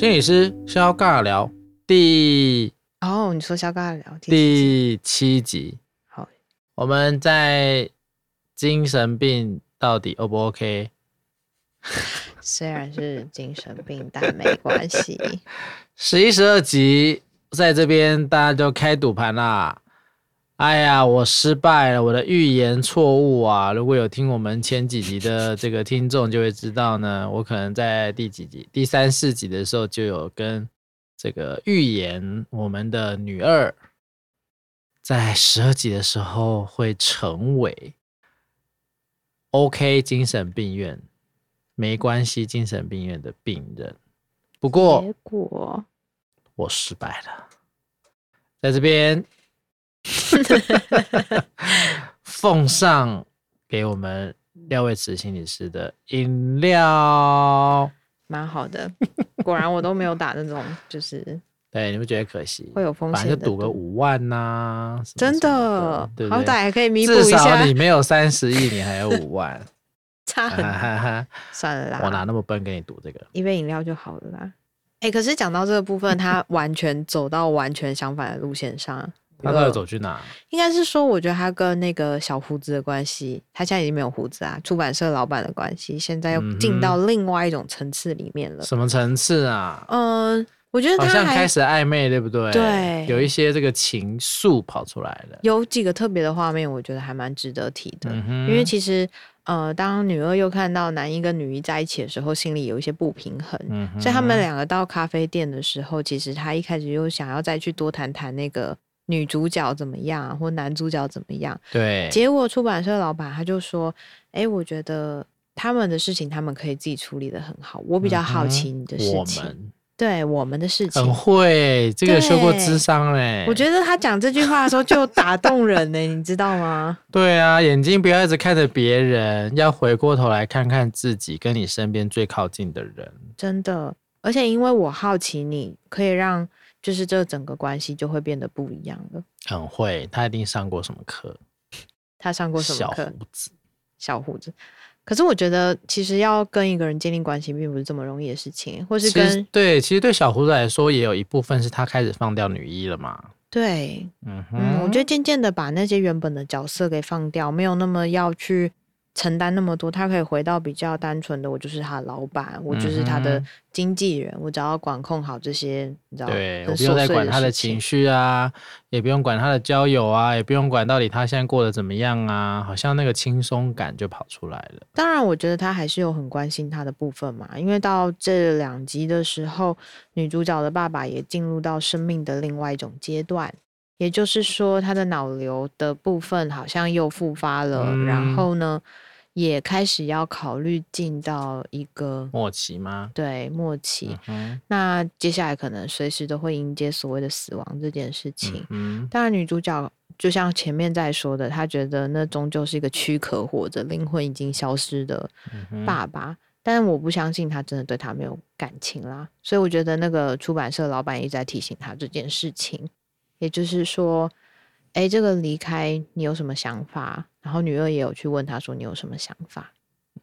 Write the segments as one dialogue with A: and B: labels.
A: 心理师肖尬聊第
B: 哦，你说肖尬聊
A: 第七集，
B: 好，
A: 我们在精神病到底 O 不 OK？
B: 虽然是精神病，但没关系。
A: 十一、十二集在这边，大家就开赌盘啦。哎呀，我失败了，我的预言错误啊！如果有听我们前几集的这个听众，就会知道呢，我可能在第几集、第三四集的时候就有跟这个预言我们的女二在十二集的时候会成为 OK 精神病院，没关系精神病院的病人。不过，
B: 结果
A: 我失败了，在这边。奉上给我们廖尉慈心理师的饮料，
B: 蛮好的。果然我都没有打那种，就是
A: 对，你们觉得可惜？
B: 会有风险，
A: 反正就赌个五万呐、啊，
B: 真的，好歹还可以弥补一下。
A: 至少你没有三十亿，你还有五万，
B: 差。算了啦，
A: 我哪那么笨跟你赌这个？
B: 一杯饮料就好了啦。哎、欸，可是讲到这个部分，他完全走到完全相反的路线上。
A: 他到底走去哪？
B: 应该是说，我觉得他跟那个小胡子的关系，他现在已经没有胡子啊。出版社老板的关系，现在又进到另外一种层次里面了。
A: 什么层次啊？
B: 嗯，我觉得他
A: 好像开始暧昧，对不对？
B: 对，
A: 有一些这个情愫跑出来了。
B: 有几个特别的画面，我觉得还蛮值得提的。因为其实，呃，当女二又看到男一跟女一在一起的时候，心里有一些不平衡。所以他们两个到咖啡店的时候，其实他一开始又想要再去多谈谈那个。女主角怎么样，或男主角怎么样？
A: 对，
B: 结果出版社老板他就说：“哎、欸，我觉得他们的事情他们可以自己处理的很好。我比较好奇你的事情，嗯、我对我们的事情
A: 很会，这个有修过智商嘞。
B: 我觉得他讲这句话的时候就打动人呢，你知道吗？
A: 对啊，眼睛不要一直看着别人，要回过头来看看自己跟你身边最靠近的人。
B: 真的，而且因为我好奇你，可以让。就是这整个关系就会变得不一样了。
A: 很会，他一定上过什么课？
B: 他上过什么课？
A: 小胡子，
B: 小胡子。可是我觉得，其实要跟一个人建立关系，并不是这么容易的事情。或是跟
A: 对，其实对小胡子来说，也有一部分是他开始放掉女一了嘛。
B: 对，嗯哼嗯，我觉得渐渐的把那些原本的角色给放掉，没有那么要去。承担那么多，他可以回到比较单纯的，我就是他老板，我就是他的经纪人，我只要管控好这些，你知道，
A: 对，我不用再管他的情绪啊，也不用管他的交友啊，也不用管到底他现在过得怎么样啊，好像那个轻松感就跑出来了。
B: 当然，我觉得他还是有很关心他的部分嘛，因为到这两集的时候，女主角的爸爸也进入到生命的另外一种阶段。也就是说，他的脑瘤的部分好像又复发了，嗯、然后呢，也开始要考虑进到一个
A: 末期吗？
B: 对，末期。嗯、那接下来可能随时都会迎接所谓的死亡这件事情。嗯，当然，女主角就像前面在说的，她觉得那终究是一个躯壳或者，灵魂已经消失的爸爸。嗯、但是我不相信他真的对他没有感情啦，所以我觉得那个出版社老板一直在提醒他这件事情。也就是说，哎，这个离开你有什么想法？然后女二也有去问他说，你有什么想法？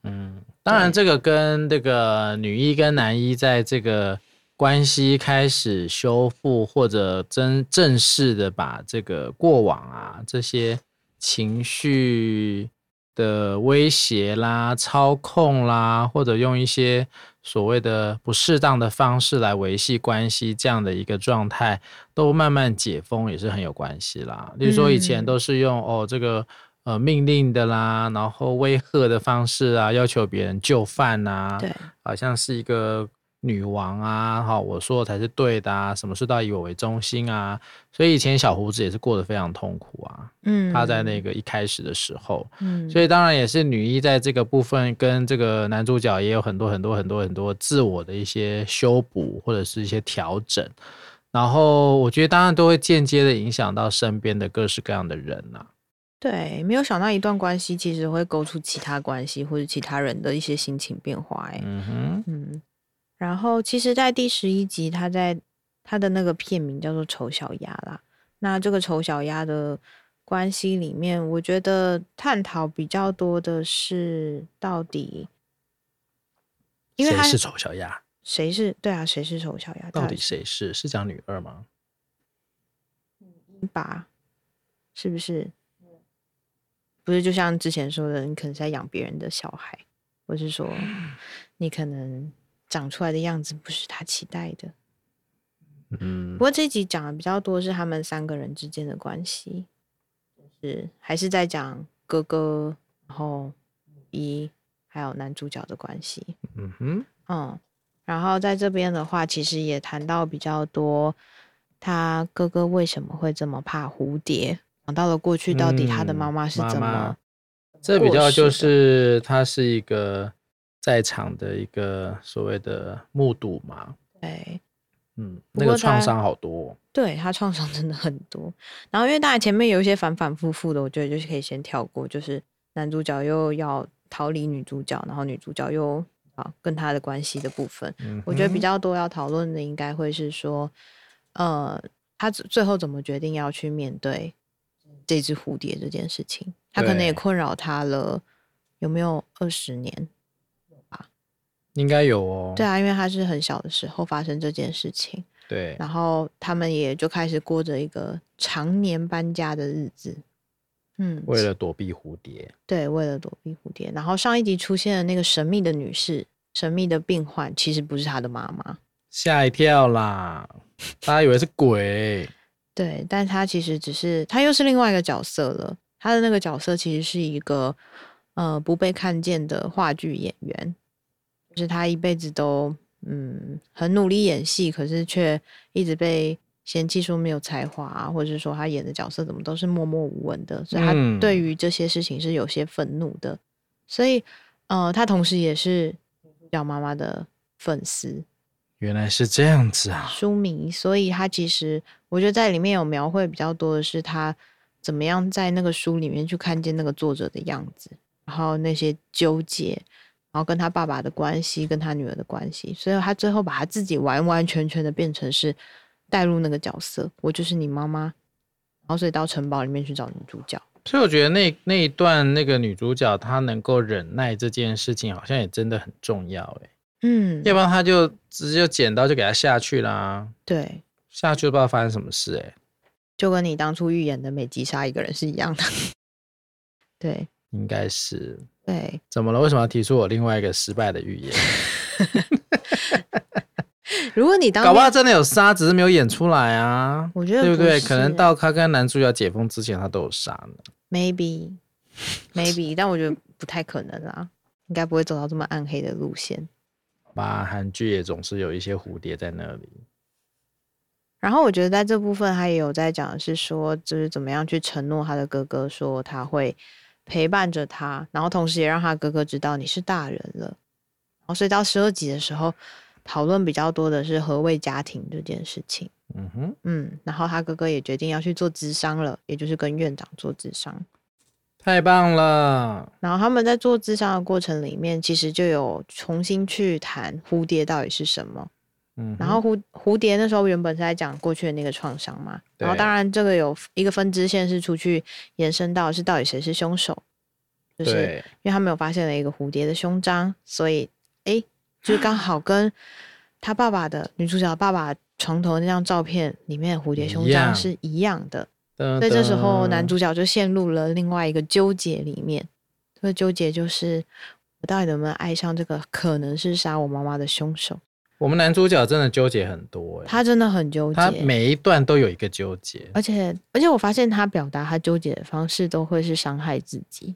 A: 嗯，当然，这个跟这个女一跟男一在这个关系开始修复，或者真正式的把这个过往啊这些情绪的威胁啦、操控啦，或者用一些。所谓的不适当的方式来维系关系，这样的一个状态都慢慢解封，也是很有关系啦。例如说，以前都是用哦这个呃命令的啦，然后威吓的方式啊，要求别人就范呐，对，好像是一个。女王啊，哈，我说的才是对的啊，什么事都要以我为中心啊，所以以前小胡子也是过得非常痛苦啊，嗯，他在那个一开始的时候，嗯，所以当然也是女一在这个部分跟这个男主角也有很多很多很多很多自我的一些修补或者是一些调整，然后我觉得当然都会间接的影响到身边的各式各样的人呐、啊，
B: 对，没有想到一段关系其实会勾出其他关系或者其他人的一些心情变化，哎，嗯哼，嗯。然后，其实，在第十一集，他在他的那个片名叫做《丑小鸭》啦。那这个丑小鸭的关系里面，我觉得探讨比较多的是到底，因为他
A: 谁是丑小鸭？
B: 谁是对啊？谁是丑小鸭？
A: 到底谁是？是讲女二吗？
B: 一把是不是？不是，就像之前说的，你可能是在养别人的小孩，我是说 你可能长出来的样子不是他期待的。嗯。不过这集讲的比较多是他们三个人之间的关系，就是还是在讲哥哥，然后一还有男主角的关系。嗯哼。嗯。然后在这边的话，其实也谈到比较多，他哥哥为什么会这么怕蝴蝶？讲到了过去，到底他的妈妈是怎么、嗯妈妈？
A: 这比较就是他是一个在场的一个所谓的目睹嘛。
B: 对，
A: 嗯，那个创伤好多。
B: 对，他创伤真的很多。然后因为大概前面有一些反反复复的，我觉得就是可以先跳过，就是男主角又要逃离女主角，然后女主角又。啊，跟他的关系的部分，嗯，我觉得比较多要讨论的，应该会是说，呃，他最后怎么决定要去面对这只蝴蝶这件事情？他可能也困扰他了，有没有二十年？啊，
A: 应该有哦。
B: 对啊，因为他是很小的时候发生这件事情，
A: 对，
B: 然后他们也就开始过着一个常年搬家的日子。嗯，
A: 为了躲避蝴蝶，
B: 对，为了躲避蝴蝶。然后上一集出现的那个神秘的女士、神秘的病患，其实不是他的妈妈，
A: 吓一跳啦！大家以为是鬼，
B: 对，但他其实只是，他又是另外一个角色了。他的那个角色其实是一个呃不被看见的话剧演员，就是他一辈子都嗯很努力演戏，可是却一直被。嫌弃说没有才华啊，或者是说他演的角色怎么都是默默无闻的，所以他对于这些事情是有些愤怒的。嗯、所以，呃，他同时也是叫妈妈的粉丝。
A: 原来是这样子啊，
B: 书迷。所以他其实我觉得在里面有描绘比较多的是他怎么样在那个书里面去看见那个作者的样子，然后那些纠结，然后跟他爸爸的关系，跟他女儿的关系。所以他最后把他自己完完全全的变成是。带入那个角色，我就是你妈妈，然后所以到城堡里面去找女主角。
A: 所以我觉得那那一段那个女主角她能够忍耐这件事情，好像也真的很重要哎。
B: 嗯，
A: 要不然她就直接剪刀就给她下去啦。
B: 对，
A: 下去都不知道发生什么事哎。
B: 就跟你当初预言的美吉杀一个人是一样的。对，
A: 应该是。
B: 对，
A: 怎么了？为什么要提出我另外一个失败的预言？
B: 如果你当
A: 搞不好真的有杀，只是没有演出来啊。
B: 我觉得
A: 对不对？可能到他跟男主角解封之前，他都有杀呢。
B: Maybe，Maybe，maybe, 但我觉得不太可能啦，应该不会走到这么暗黑的路线。
A: 吧，韩剧也总是有一些蝴蝶在那里。
B: 然后我觉得在这部分，他也有在讲的是说，就是怎么样去承诺他的哥哥，说他会陪伴着他，然后同时也让他哥哥知道你是大人了。然后所以到十二集的时候。讨论比较多的是何谓家庭这件事情。
A: 嗯哼，
B: 嗯，然后他哥哥也决定要去做智商了，也就是跟院长做智商。
A: 太棒了！
B: 然后他们在做智商的过程里面，其实就有重新去谈蝴蝶到底是什么。
A: 嗯，
B: 然后蝴蝴蝶那时候原本是在讲过去的那个创伤嘛，然后当然这个有一个分支线是出去延伸到是到底谁是凶手，就是因为他们有发现了一个蝴蝶的胸章，所以哎。就是刚好跟他爸爸的女主角爸爸床头那张照片里面的蝴蝶胸章是一样的，所以这时候男主角就陷入了另外一个纠结里面。这个纠结就是我到底能不能爱上这个可能是杀我妈妈的凶手？
A: 我们男主角真的纠结很多，
B: 他真的很纠结，
A: 他每一段都有一个纠结，
B: 而且而且我发现他表达他纠结的方式都会是伤害自己，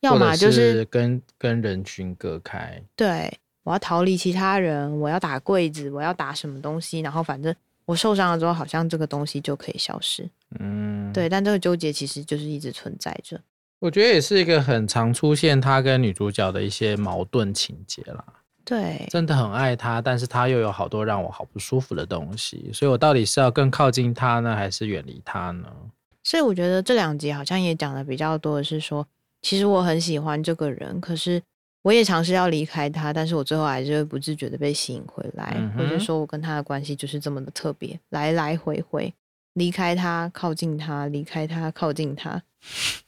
B: 要么就是
A: 跟跟人群隔开，
B: 对。我要逃离其他人，我要打柜子，我要打什么东西，然后反正我受伤了之后，好像这个东西就可以消失。
A: 嗯，
B: 对，但这个纠结其实就是一直存在着。
A: 我觉得也是一个很常出现他跟女主角的一些矛盾情节啦。
B: 对，
A: 真的很爱他，但是他又有好多让我好不舒服的东西，所以我到底是要更靠近他呢，还是远离他呢？
B: 所以我觉得这两集好像也讲的比较多的是说，其实我很喜欢这个人，可是。我也尝试要离开他，但是我最后还是会不自觉的被吸引回来，嗯、或者说我跟他的关系就是这么的特别，来来回回，离开他，靠近他，离开他，靠近他，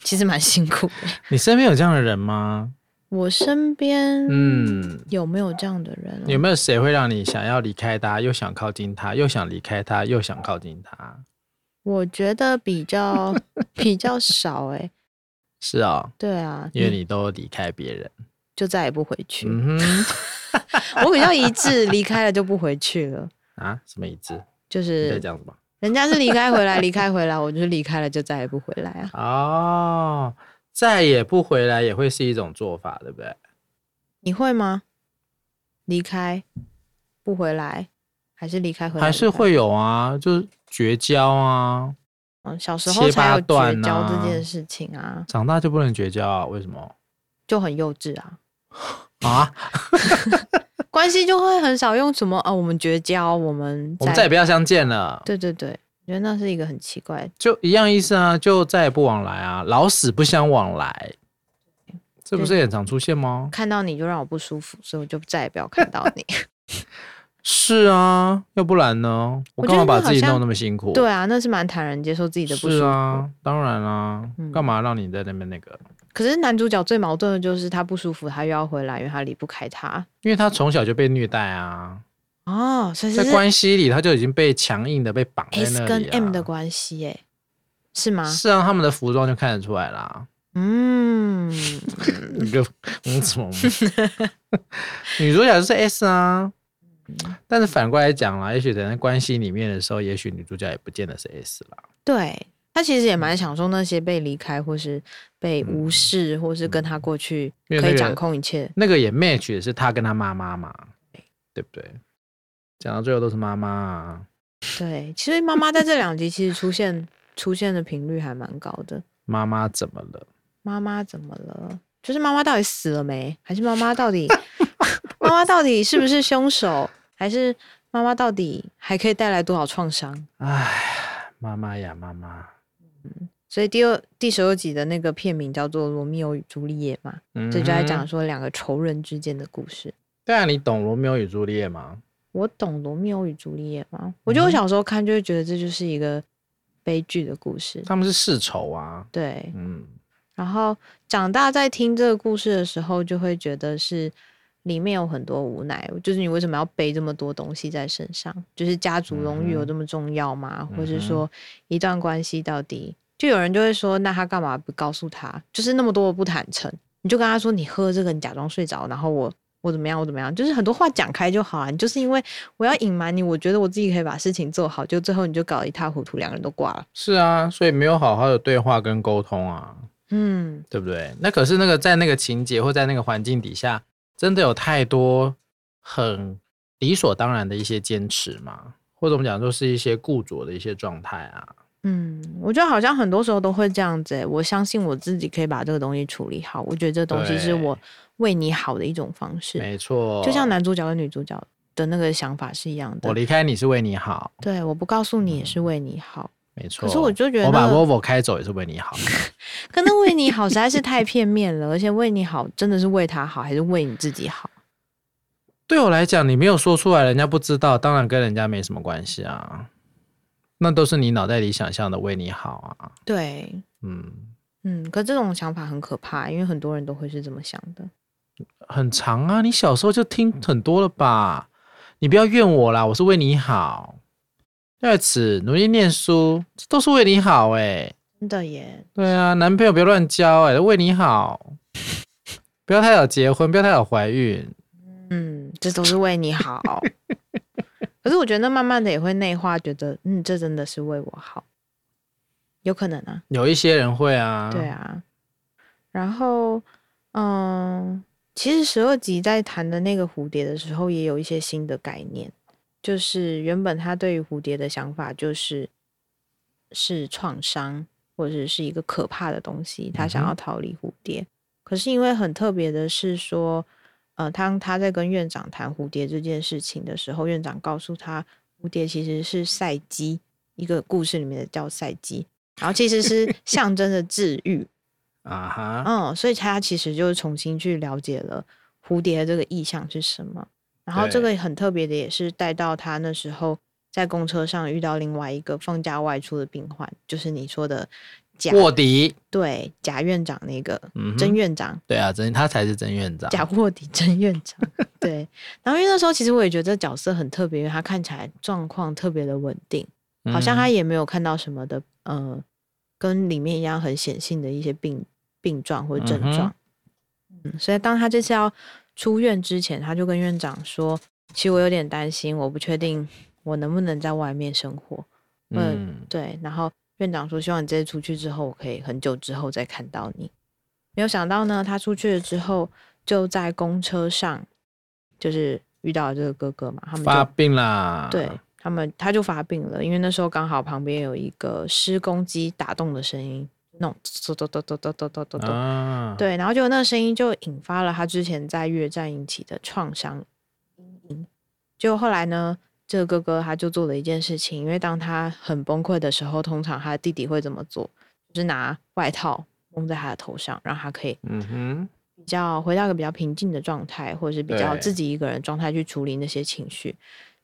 B: 其实蛮辛苦的。
A: 你身边有这样的人吗？
B: 我身边，嗯，有没有这样的人？
A: 有没有谁会让你想要离开他，又想靠近他，又想离开他，又想靠近他？
B: 我觉得比较 比较少哎、欸。
A: 是啊、哦，
B: 对啊，
A: 因为你都离开别人，
B: 就再也不回去。嗯、我比较一致，离开了就不回去了。
A: 啊？什么一致？
B: 就是
A: 这样子吧。
B: 人家是离开回来，离开回来，我就是离开了就再也不回来啊。
A: 哦，再也不回来也会是一种做法，对不对？
B: 你会吗？离开不回来，还是离开回来？
A: 还是会有啊，就是绝交啊。
B: 嗯，小时候才有绝交这件事情啊，
A: 长大就不能绝交啊？为什么？
B: 就很幼稚啊。
A: 啊？
B: 关系就会很少用什么啊？我们绝交，我们
A: 我们再也不要相见了。
B: 对对对，我觉得那是一个很奇怪，
A: 就一样意思啊，就再也不往来啊，老死不相往来，这不是也常出现吗？
B: 看到你就让我不舒服，所以我就再也不要看到你。
A: 是啊，要不然呢？我干嘛把自己弄那么辛苦？
B: 对啊，那是蛮坦然接受自己的不舒服。
A: 是啊，当然啦、啊，干嘛让你在那边那个？
B: 可是男主角最矛盾的就是他不舒服，他又要回来，因为他离不开他。
A: 因为他从小就被虐待啊。
B: 哦，所以
A: 在关系里他就已经被强硬的被绑在那里、啊。
B: S 跟 M 的关系，哎，是吗？
A: 是啊，他们的服装就看得出来啦。嗯，你个你怎么？女主角就是 S 啊。但是反过来讲啦，也许在关系里面的时候，也许女主角也不见得是 S 啦。
B: 对，他其实也蛮享受那些被离开，或是被无视，嗯、或是跟他过去可以掌控一切。
A: 那个、那个也 match 的是他跟他妈妈嘛，对不对？讲到最后都是妈妈啊。
B: 对，其实妈妈在这两集其实出现出现的频率还蛮高的。
A: 妈妈怎么了？
B: 妈妈怎么了？就是妈妈到底死了没？还是妈妈到底？妈妈到底是不是凶手？还是妈妈到底还可以带来多少创伤？
A: 哎，妈妈呀，妈妈。
B: 嗯，所以第二第十二集的那个片名叫做《罗密欧与朱丽叶》嘛，嗯、这就在讲说两个仇人之间的故事。
A: 对啊，你懂《罗密欧与朱丽叶》吗？
B: 我懂《罗密欧与朱丽叶》吗？我觉得我小时候看就会觉得这就是一个悲剧的故事。
A: 他们是世仇啊。
B: 对，嗯。然后长大在听这个故事的时候，就会觉得是。里面有很多无奈，就是你为什么要背这么多东西在身上？就是家族荣誉有这么重要吗？嗯、或者说一段关系到底，就有人就会说，那他干嘛不告诉他？就是那么多的不坦诚，你就跟他说，你喝这个，你假装睡着，然后我我怎么样，我怎么样？就是很多话讲开就好啊。你就是因为我要隐瞒你，我觉得我自己可以把事情做好，就最后你就搞得一塌糊涂，两个人都挂了。
A: 是啊，所以没有好好的对话跟沟通啊，嗯，对不对？那可是那个在那个情节或在那个环境底下。真的有太多很理所当然的一些坚持吗？或者我们讲，就是一些固着的一些状态啊。
B: 嗯，我觉得好像很多时候都会这样子。我相信我自己可以把这个东西处理好。我觉得这东西是我为你好的一种方式。
A: 没错，
B: 就像男主角跟女主角的那个想法是一样的。
A: 我离开你是为你好。
B: 对，我不告诉你也是为你好。
A: 嗯、没错。
B: 可是我就觉得、
A: 我把 Volvo 开走也是为你好。
B: 可能为你好实在是太片面了，而且为你好真的是为他好，还是为你自己好？
A: 对我来讲，你没有说出来，人家不知道，当然跟人家没什么关系啊。那都是你脑袋里想象的为你好啊。
B: 对，嗯嗯，可这种想法很可怕，因为很多人都会是这么想的。
A: 很长啊，你小时候就听很多了吧？你不要怨我啦，我是为你好，在此努力念书，这都是为你好哎、欸。
B: 真的耶。
A: 对啊，男朋友不要乱交哎、欸，为你好，不要太早结婚，不要太早怀孕。
B: 嗯，这都是为你好。可是我觉得那慢慢的也会内化，觉得嗯，这真的是为我好，有可能啊。
A: 有一些人会啊。
B: 对啊。然后，嗯，其实十二集在谈的那个蝴蝶的时候，也有一些新的概念。就是原本他对于蝴蝶的想法，就是是创伤，或者是一个可怕的东西，他想要逃离蝴蝶。嗯、可是因为很特别的是说。呃，当他在跟院长谈蝴蝶这件事情的时候，院长告诉他，蝴蝶其实是赛姬，一个故事里面的叫赛姬，然后其实是 象征着治愈啊哈，嗯，所以他其实就是重新去了解了蝴蝶的这个意象是什么。然后这个很特别的，也是带到他那时候在公车上遇到另外一个放假外出的病患，就是你说的
A: 卧底，
B: 对，贾院长那个，嗯，曾院长，
A: 对啊，曾他才是曾院长，
B: 贾卧底曾院长，对。然后因为那时候其实我也觉得这角色很特别，因为他看起来状况特别的稳定，好像他也没有看到什么的，呃，跟里面一样很显性的一些病病状或症状。嗯，所以当他这次要出院之前，他就跟院长说：“其实我有点担心，我不确定我能不能在外面生活。”嗯，对。然后院长说：“希望你这次出去之后，我可以很久之后再看到你。”没有想到呢，他出去了之后，就在公车上，就是遇到了这个哥哥嘛，他们
A: 发病啦。
B: 对他们，他就发病了，因为那时候刚好旁边有一个施工机打洞的声音。弄咚咚咚咚咚咚咚咚咚，对，然后就那个声音就引发了他之前在越战引起的创伤阴影。就后来呢，这个哥哥他就做了一件事情，因为当他很崩溃的时候，通常他的弟弟会怎么做？就是拿外套蒙在他的头上，让他可以嗯哼比较回到一个比较平静的状态，或者是比较自己一个人状态去处理那些情绪。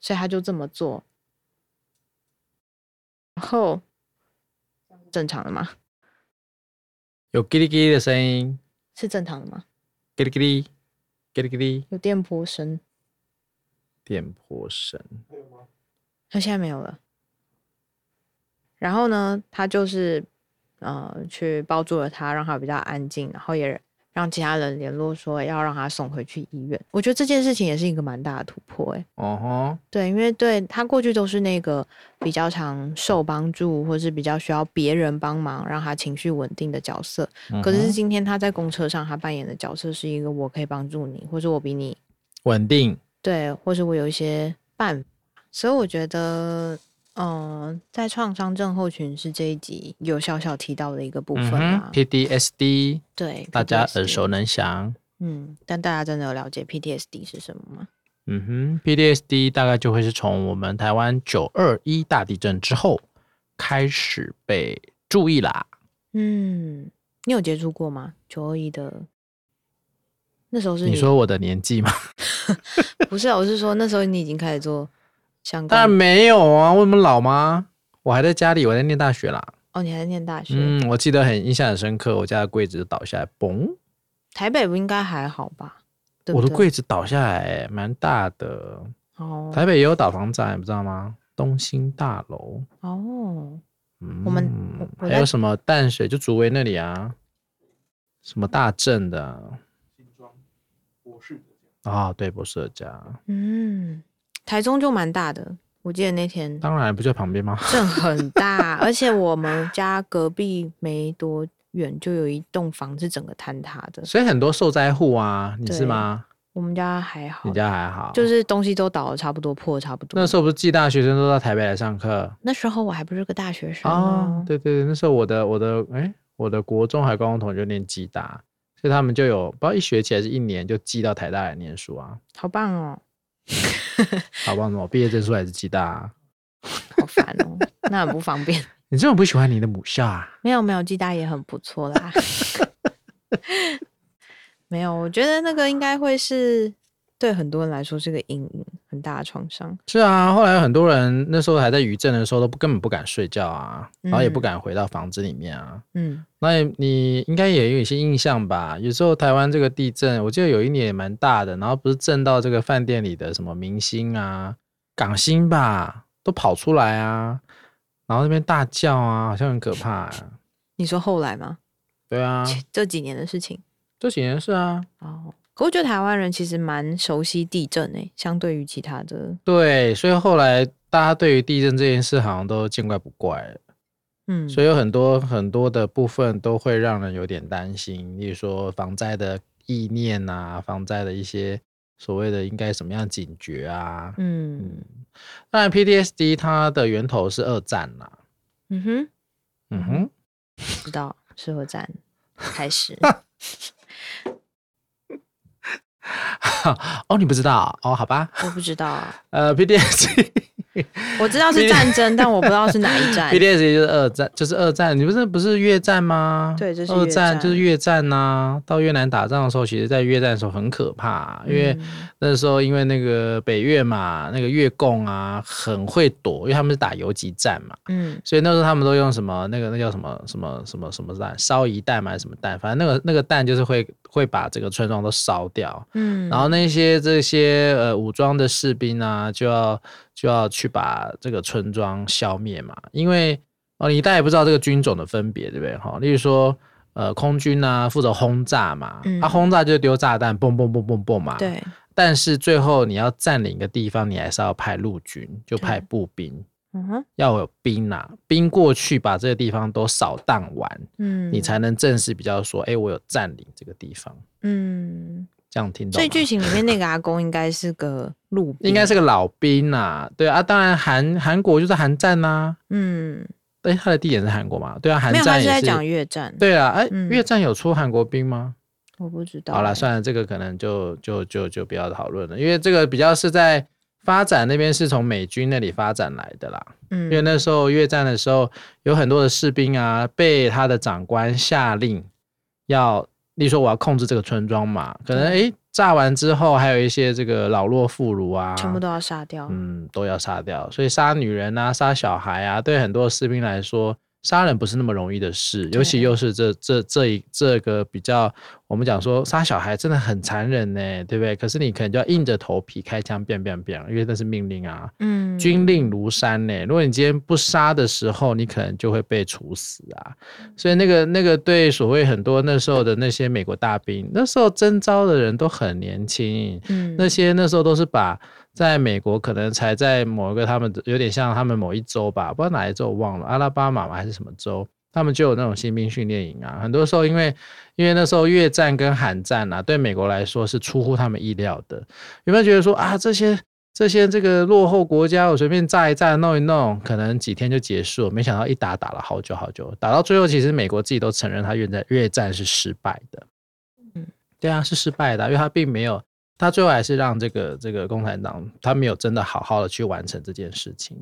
B: 所以他就这么做，然后正常的吗？
A: 有叽哩叽哩的声音，
B: 是正常的吗？
A: 叽哩叽哩，叽哩叽哩，
B: 有电波声，
A: 电波声，
B: 他现在没有了。然后呢，他就是呃，去抱住了他，让他比较安静，然后也。让其他人联络说要让他送回去医院，我觉得这件事情也是一个蛮大的突破，哎，哦吼，对，因为对他过去都是那个比较常受帮助，或是比较需要别人帮忙让他情绪稳定的角色，嗯、可是今天他在公车上，他扮演的角色是一个我可以帮助你，或者我比你
A: 稳定，
B: 对，或者我有一些办法，所以我觉得。嗯，在创伤症候群是这一集有小小提到的一个部分嘛、嗯、
A: ？PTSD，
B: 对，
A: 大家耳熟能详。
B: 嗯，但大家真的有了解 PTSD 是什么吗？
A: 嗯哼，PTSD 大概就会是从我们台湾九二一大地震之后开始被注意啦。
B: 嗯，你有接触过吗？九二一的那时候是你，
A: 你说我的年纪吗？
B: 不是啊，我是说那时候你已经开始做。
A: 当然没有啊，为什么老吗？我还在家里，我在念大学啦。
B: 哦，你还在念大学？
A: 嗯，我记得很印象很深刻，我家的柜子就倒下来，嘣。
B: 台北不应该还好吧？对对，
A: 我的柜子倒下来，蛮大的。哦。台北也有倒房仔，你不知道吗？东兴大楼。哦。嗯。我们还有什么淡水？就竹围那里啊。什么大镇的？啊，对，博士的家。
B: 嗯。台中就蛮大的，我记得那天
A: 当然不就在旁边吗？
B: 镇很大，而且我们家隔壁没多远就有一栋房子整个坍塌的，
A: 所以很多受灾户啊，你是吗？
B: 我们家还好，
A: 你家还好，
B: 就是东西都倒了差不多，破差不多。
A: 那时候不是暨大学生都到台北来上课？
B: 那时候我还不是个大学生
A: 哦。对对对，那时候我的我的哎、欸，我的国中还高中同学念暨大，所以他们就有不知道一学期还是一年就寄到台大来念书啊，
B: 好棒哦。
A: 好棒哦！毕业证书还是寄大，啊，
B: 好烦哦，那很不方便。
A: 你这么不喜欢你的母校啊？
B: 没有没有，暨大也很不错啦。没有，我觉得那个应该会是。对很多人来说是个阴影，很大的创伤。
A: 是啊，后来很多人那时候还在余震的时候，都根本不敢睡觉啊，然后也不敢回到房子里面啊。嗯，那你应该也有一些印象吧？有时候台湾这个地震，我记得有一年也蛮大的，然后不是震到这个饭店里的什么明星啊、港星吧，都跑出来啊，然后那边大叫啊，好像很可怕啊。
B: 你说后来吗？
A: 对啊，
B: 这几年的事情。
A: 这几年是啊。
B: 哦。我觉得台湾人其实蛮熟悉地震诶，相对于其他的。
A: 对，所以后来大家对于地震这件事好像都见怪不怪了。嗯，所以有很多很多的部分都会让人有点担心，例如说防灾的意念啊，防灾的一些所谓的应该什么样警觉啊。嗯嗯。当然，PTSD 它的源头是二战啦。嗯哼，嗯哼，
B: 知道是二战开始。
A: 哦，你不知道哦？好吧，
B: 我不知道。
A: 呃，PTSD
B: 我知道是战争，但我不知道是哪一战。
A: PTSD 就是二战，就是二战。你不是不是越战吗？
B: 对，就是
A: 二战，就是越战呐、啊。到越南打仗的时候，其实在越战的时候很可怕、啊，因为那时候因为那个北越嘛，那个越共啊很会躲，因为他们是打游击战嘛。嗯。所以那时候他们都用什么？那个那叫什么什么什么什么弹？烧夷弹嘛，还是什么弹？反正那个那个弹就是会会把这个村庄都烧掉。嗯。然后那些这些呃武装的士兵啊，就要。就要去把这个村庄消灭嘛，因为哦，你大家也不知道这个军种的分别，对不对？哈，例如说，呃，空军啊，负责轰炸嘛，嗯、啊，轰炸就丢炸弹，嘣嘣嘣嘣嘣嘛。对。但是最后你要占领一个地方，你还是要派陆军，就派步兵，嗯哼，要有兵啊，兵过去把这个地方都扫荡完，嗯，你才能正式比较说，哎，我有占领这个地方，嗯。这样听懂，所以
B: 剧情里面那 个阿公应该是个路，
A: 应该是个老兵呐、啊。对啊，当然韩韩国就是韩战呐、啊。嗯，哎，他的地点是韩国嘛？对啊，韩战也是。在讲越战。
B: 对
A: 啊，哎，嗯、越战有出韩国兵吗？
B: 我不知道。
A: 好了，算了，这个可能就就就就不要讨论了，因为这个比较是在发展那边是从美军那里发展来的啦。嗯，因为那时候越战的时候有很多的士兵啊，被他的长官下令要。例如说，我要控制这个村庄嘛，可能诶炸完之后，还有一些这个老弱妇孺啊，
B: 全部都要杀掉，
A: 嗯，都要杀掉。所以杀女人啊，杀小孩啊，对很多士兵来说。杀人不是那么容易的事，尤其又是这这这一这个比较，我们讲说杀小孩真的很残忍呢，对不对？可是你可能就要硬着头皮开枪，变变变，因为那是命令啊，嗯，军令如山呢。如果你今天不杀的时候，你可能就会被处死啊。所以那个那个对所谓很多那时候的那些美国大兵，那时候征召的人都很年轻，嗯，那些那时候都是把。在美国，可能才在某一个他们有点像他们某一州吧，不知道哪一州我忘了，阿拉巴马还是什么州，他们就有那种新兵训练营啊。很多时候，因为因为那时候越战跟韩战啊，对美国来说是出乎他们意料的。有没有觉得说啊，这些这些这个落后国家，我随便炸一炸，弄一弄，可能几天就结束？没想到一打打了好久好久，打到最后，其实美国自己都承认他越战越战是失败的。嗯，对啊，是失败的，因为他并没有。他最后还是让这个这个共产党，他没有真的好好的去完成这件事情，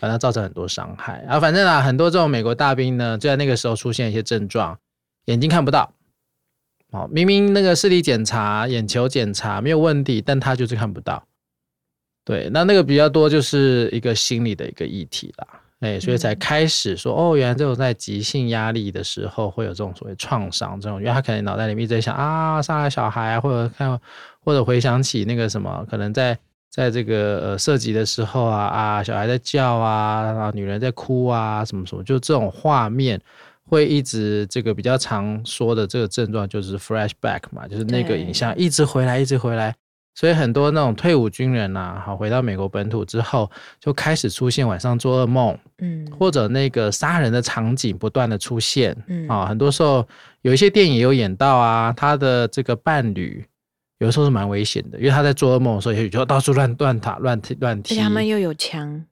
A: 反正造成很多伤害啊。反正啊，很多这种美国大兵呢，就在那个时候出现一些症状，眼睛看不到，哦，明明那个视力检查、眼球检查没有问题，但他就是看不到。对，那那个比较多就是一个心理的一个议题啦。哎，所以才开始说哦，原来这种在急性压力的时候会有这种所谓创伤，这种，因为他可能脑袋里面一直在想啊，杀了小孩啊，或者看，或者回想起那个什么，可能在在这个呃射击的时候啊啊，小孩在叫啊，然后女人在哭啊，什么什么，就这种画面会一直这个比较常说的这个症状就是 flashback 嘛，就是那个影像一直回来，一直回来。所以很多那种退伍军人呐、啊，好，回到美国本土之后，就开始出现晚上做噩梦，嗯，或者那个杀人的场景不断的出现，嗯，啊，很多时候有一些电影有演到啊，他的这个伴侣有的时候是蛮危险的，因为他在做噩梦的时候，也就到处乱乱打、乱踢、乱踢。
B: 他们又有枪，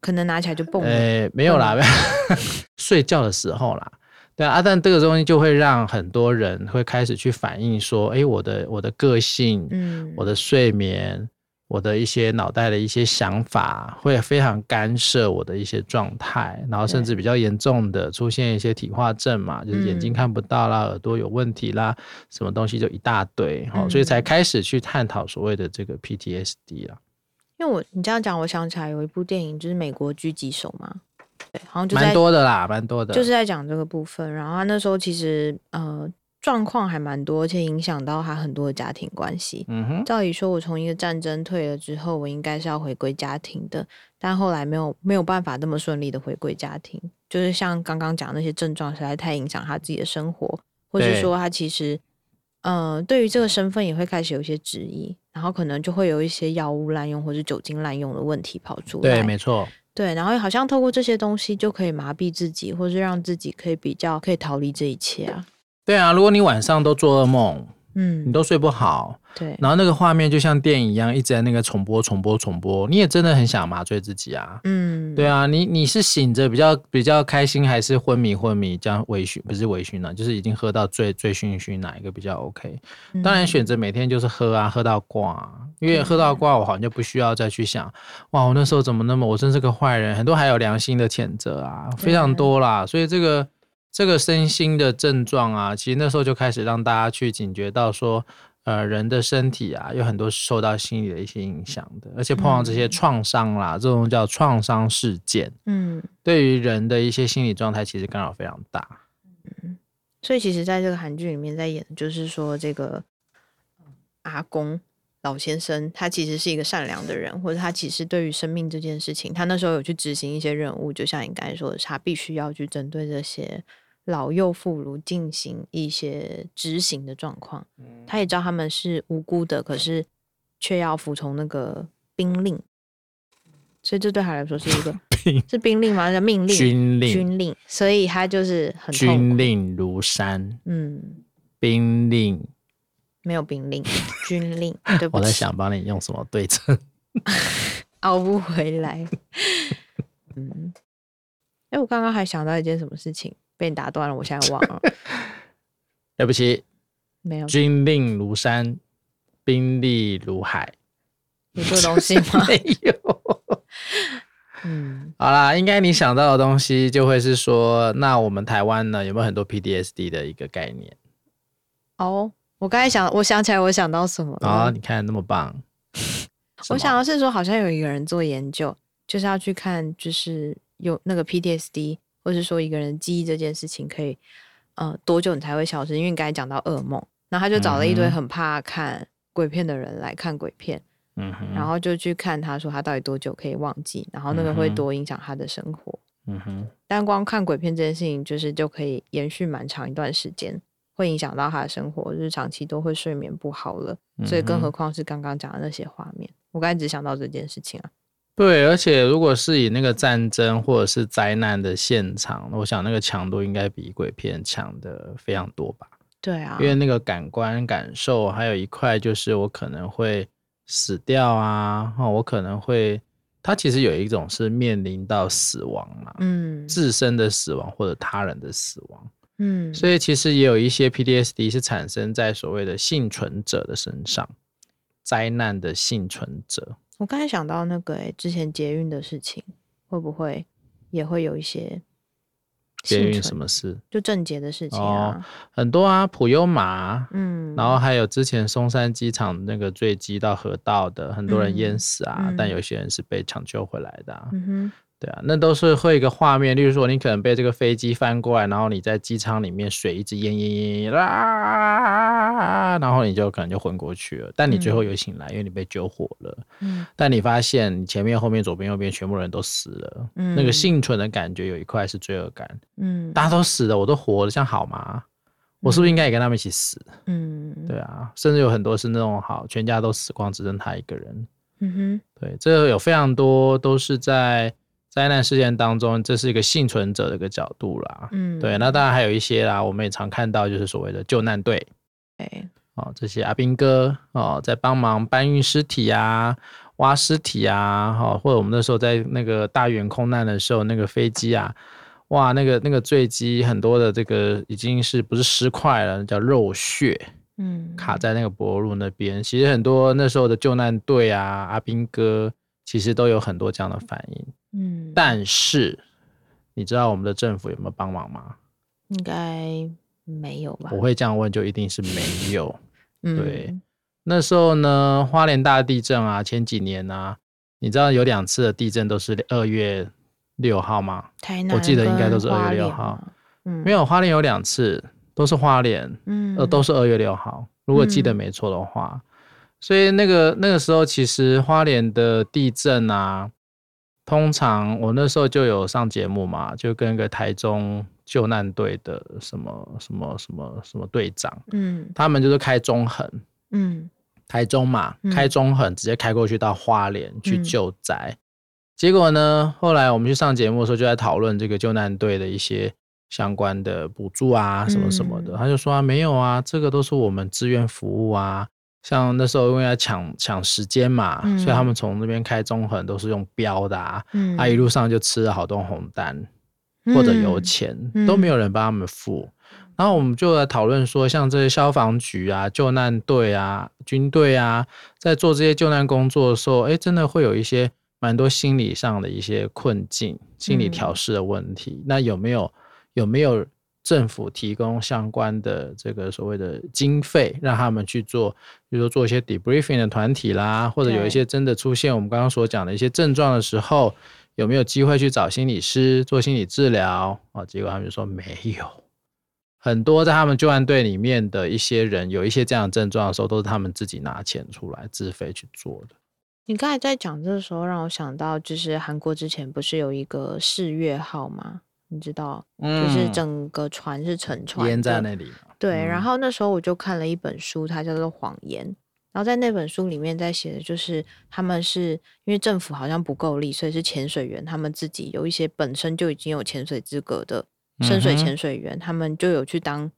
B: 可能拿起来就蹦。
A: 哎，没有啦，嗯、睡觉的时候啦。对啊，但这个东西就会让很多人会开始去反映说，哎，我的我的个性，嗯，我的睡眠，我的一些脑袋的一些想法，会非常干涉我的一些状态，然后甚至比较严重的出现一些体化症嘛，就是眼睛看不到啦，耳朵有问题啦，什么东西就一大堆，哦，所以才开始去探讨所谓的这个 PTSD 啦。
B: 因为我你这样讲，我想起来有一部电影，就是《美国狙击手》嘛。对，好像就蛮
A: 多的啦，蛮多的，
B: 就是在讲这个部分。然后他那时候其实呃状况还蛮多，而且影响到他很多的家庭关系。嗯哼，照理说，我从一个战争退了之后，我应该是要回归家庭的，但后来没有没有办法那么顺利的回归家庭。就是像刚刚讲那些症状实在太影响他自己的生活，或是说他其实呃对于这个身份也会开始有一些质疑，然后可能就会有一些药物滥用或是酒精滥用的问题跑出来。
A: 对，没错。
B: 对，然后好像透过这些东西就可以麻痹自己，或是让自己可以比较可以逃离这一切啊。
A: 对啊，如果你晚上都做噩梦，嗯，你都睡不好。
B: 对，
A: 然后那个画面就像电影一样，一直在那个重播、重播、重播，你也真的很想麻醉自己啊。嗯，对啊，你你是醒着比较比较开心，还是昏迷昏迷这样微醺？不是微醺呢、啊，就是已经喝到醉醉醺醺，哪一个比较 OK？、嗯、当然选择每天就是喝啊，喝到挂、啊，因为喝到挂，我好像就不需要再去想，哇，我那时候怎么那么，我真是个坏人，很多还有良心的谴责啊，非常多啦。所以这个这个身心的症状啊，其实那时候就开始让大家去警觉到说。呃，人的身体啊，有很多受到心理的一些影响的，而且碰到这些创伤啦，嗯、这种叫创伤事件，嗯，对于人的一些心理状态，其实干扰非常大。
B: 嗯，所以其实在这个韩剧里面在演，就是说这个阿公老先生，他其实是一个善良的人，或者他其实对于生命这件事情，他那时候有去执行一些任务，就像你刚才说的，他必须要去针对这些。老幼妇孺进行一些执行的状况，他也知道他们是无辜的，可是却要服从那个兵令，所以这对他来说是一个 是兵令吗？叫命令，
A: 军令，
B: 军令，所以他就是很
A: 军令如山，嗯，兵令
B: 没有兵令，军令。对不起，
A: 我在想帮你用什么对称，
B: 熬不回来。嗯，哎，我刚刚还想到一件什么事情。被你打断了，我现在忘了。
A: 对不起，
B: 没有。
A: 军令如山，兵利如海，
B: 有这个东西吗？
A: 没有。嗯，好啦，应该你想到的东西就会是说，那我们台湾呢，有没有很多 PDSD 的一个概念？
B: 哦，我刚才想，我想起来，我想到什么了？
A: 啊、哦，你看那么棒。
B: 我想到是说，好像有一个人做研究，就是要去看，就是有那个 PTSD。或是说一个人记忆这件事情可以，呃，多久你才会消失？因为你刚才讲到噩梦，然后他就找了一堆很怕看鬼片的人来看鬼片，嗯哼，然后就去看他说他到底多久可以忘记，然后那个会多影响他的生活，嗯哼。但光看鬼片这件事情，就是就可以延续蛮长一段时间，会影响到他的生活，就是长期都会睡眠不好了，所以更何况是刚刚讲的那些画面，我刚才只想到这件事情啊。
A: 对，而且如果是以那个战争或者是灾难的现场，我想那个强度应该比鬼片强的非常多吧？
B: 对啊，
A: 因为那个感官感受，还有一块就是我可能会死掉啊，我可能会，它其实有一种是面临到死亡嘛，嗯，自身的死亡或者他人的死亡，嗯，所以其实也有一些 PTSD 是产生在所谓的幸存者的身上，灾难的幸存者。
B: 我刚才想到那个、欸，之前捷运的事情，会不会也会有一些
A: 捷运什么事？
B: 就正捷的事情啊、哦，
A: 很多啊，普悠玛，嗯，然后还有之前松山机场那个坠机到河道的，很多人淹死啊，嗯、但有些人是被抢救回来的、啊，嗯哼。对啊，那都是会一个画面，例如说你可能被这个飞机翻过来，然后你在机舱里面水一直淹淹淹淹啦，然后你就可能就昏过去了，但你最后又醒来，嗯、因为你被救活了。嗯，但你发现你前面、后面、左边、右边全部人都死了，嗯，那个幸存的感觉有一块是罪恶感，嗯，大家都死了，我都活了，这样好吗？我是不是应该也跟他们一起死？嗯，对啊，甚至有很多是那种好，全家都死光，只剩他一个人。嗯哼，对，这有非常多都是在。灾难事件当中，这是一个幸存者的一个角度啦。嗯，对，那当然还有一些啦，我们也常看到，就是所谓的救难队，哎，哦，这些阿兵哥哦，在帮忙搬运尸体啊、挖尸体啊，哈，或者我们那时候在那个大园空难的时候，那个飞机啊，哇，那个那个坠机，很多的这个已经是不是尸块了，叫肉屑，嗯，卡在那个柏油路那边。其实很多那时候的救难队啊、阿兵哥，其实都有很多这样的反应。嗯，但是你知道我们的政府有没有帮忙吗？
B: 应该没有吧？
A: 我会这样问，就一定是没有。对，嗯、那时候呢，花莲大地震啊，前几年啊，你知道有两次的地震都是二月六号吗？
B: 台南，
A: 我记得应该都是二月六号。嗯，没有，花莲有两次都是花莲，嗯，呃，都是二月六号。如果记得没错的话，嗯、所以那个那个时候其实花莲的地震啊。通常我那时候就有上节目嘛，就跟一个台中救难队的什么什么什么什么队长，嗯，他们就是开中横，嗯，台中嘛，开中横直接开过去到花莲去救灾。嗯、结果呢，后来我们去上节目的时候，就在讨论这个救难队的一些相关的补助啊，什么什么的。嗯、他就说啊，没有啊，这个都是我们志愿服务啊。像那时候因为要抢抢时间嘛，嗯、所以他们从那边开中横都是用标的啊，嗯、啊一路上就吃了好多红单、嗯、或者油钱，嗯、都没有人帮他们付。然后我们就来讨论说，像这些消防局啊、救难队啊、军队啊，在做这些救难工作的时候，哎，真的会有一些蛮多心理上的一些困境、心理调试的问题。嗯、那有没有有没有政府提供相关的这个所谓的经费，让他们去做，比如说做一些 debriefing 的团体啦，或者有一些真的出现我们刚刚所讲的一些症状的时候，有没有机会去找心理师做心理治疗？啊，结果他们就说没有。很多在他们救援队里面的一些人，有一些这样的症状的时候，都是他们自己拿钱出来自费去做的。
B: 你刚才在讲这个时候，让我想到，就是韩国之前不是有一个世越号吗？你知道，就是整个船是沉船
A: 淹在那里。
B: 对，然后那时候我就看了一本书，它叫做《谎言》，然后在那本书里面在写的就是，他们是因为政府好像不够力，所以是潜水员他们自己有一些本身就已经有潜水资格的。深水潜水员，他们就有去当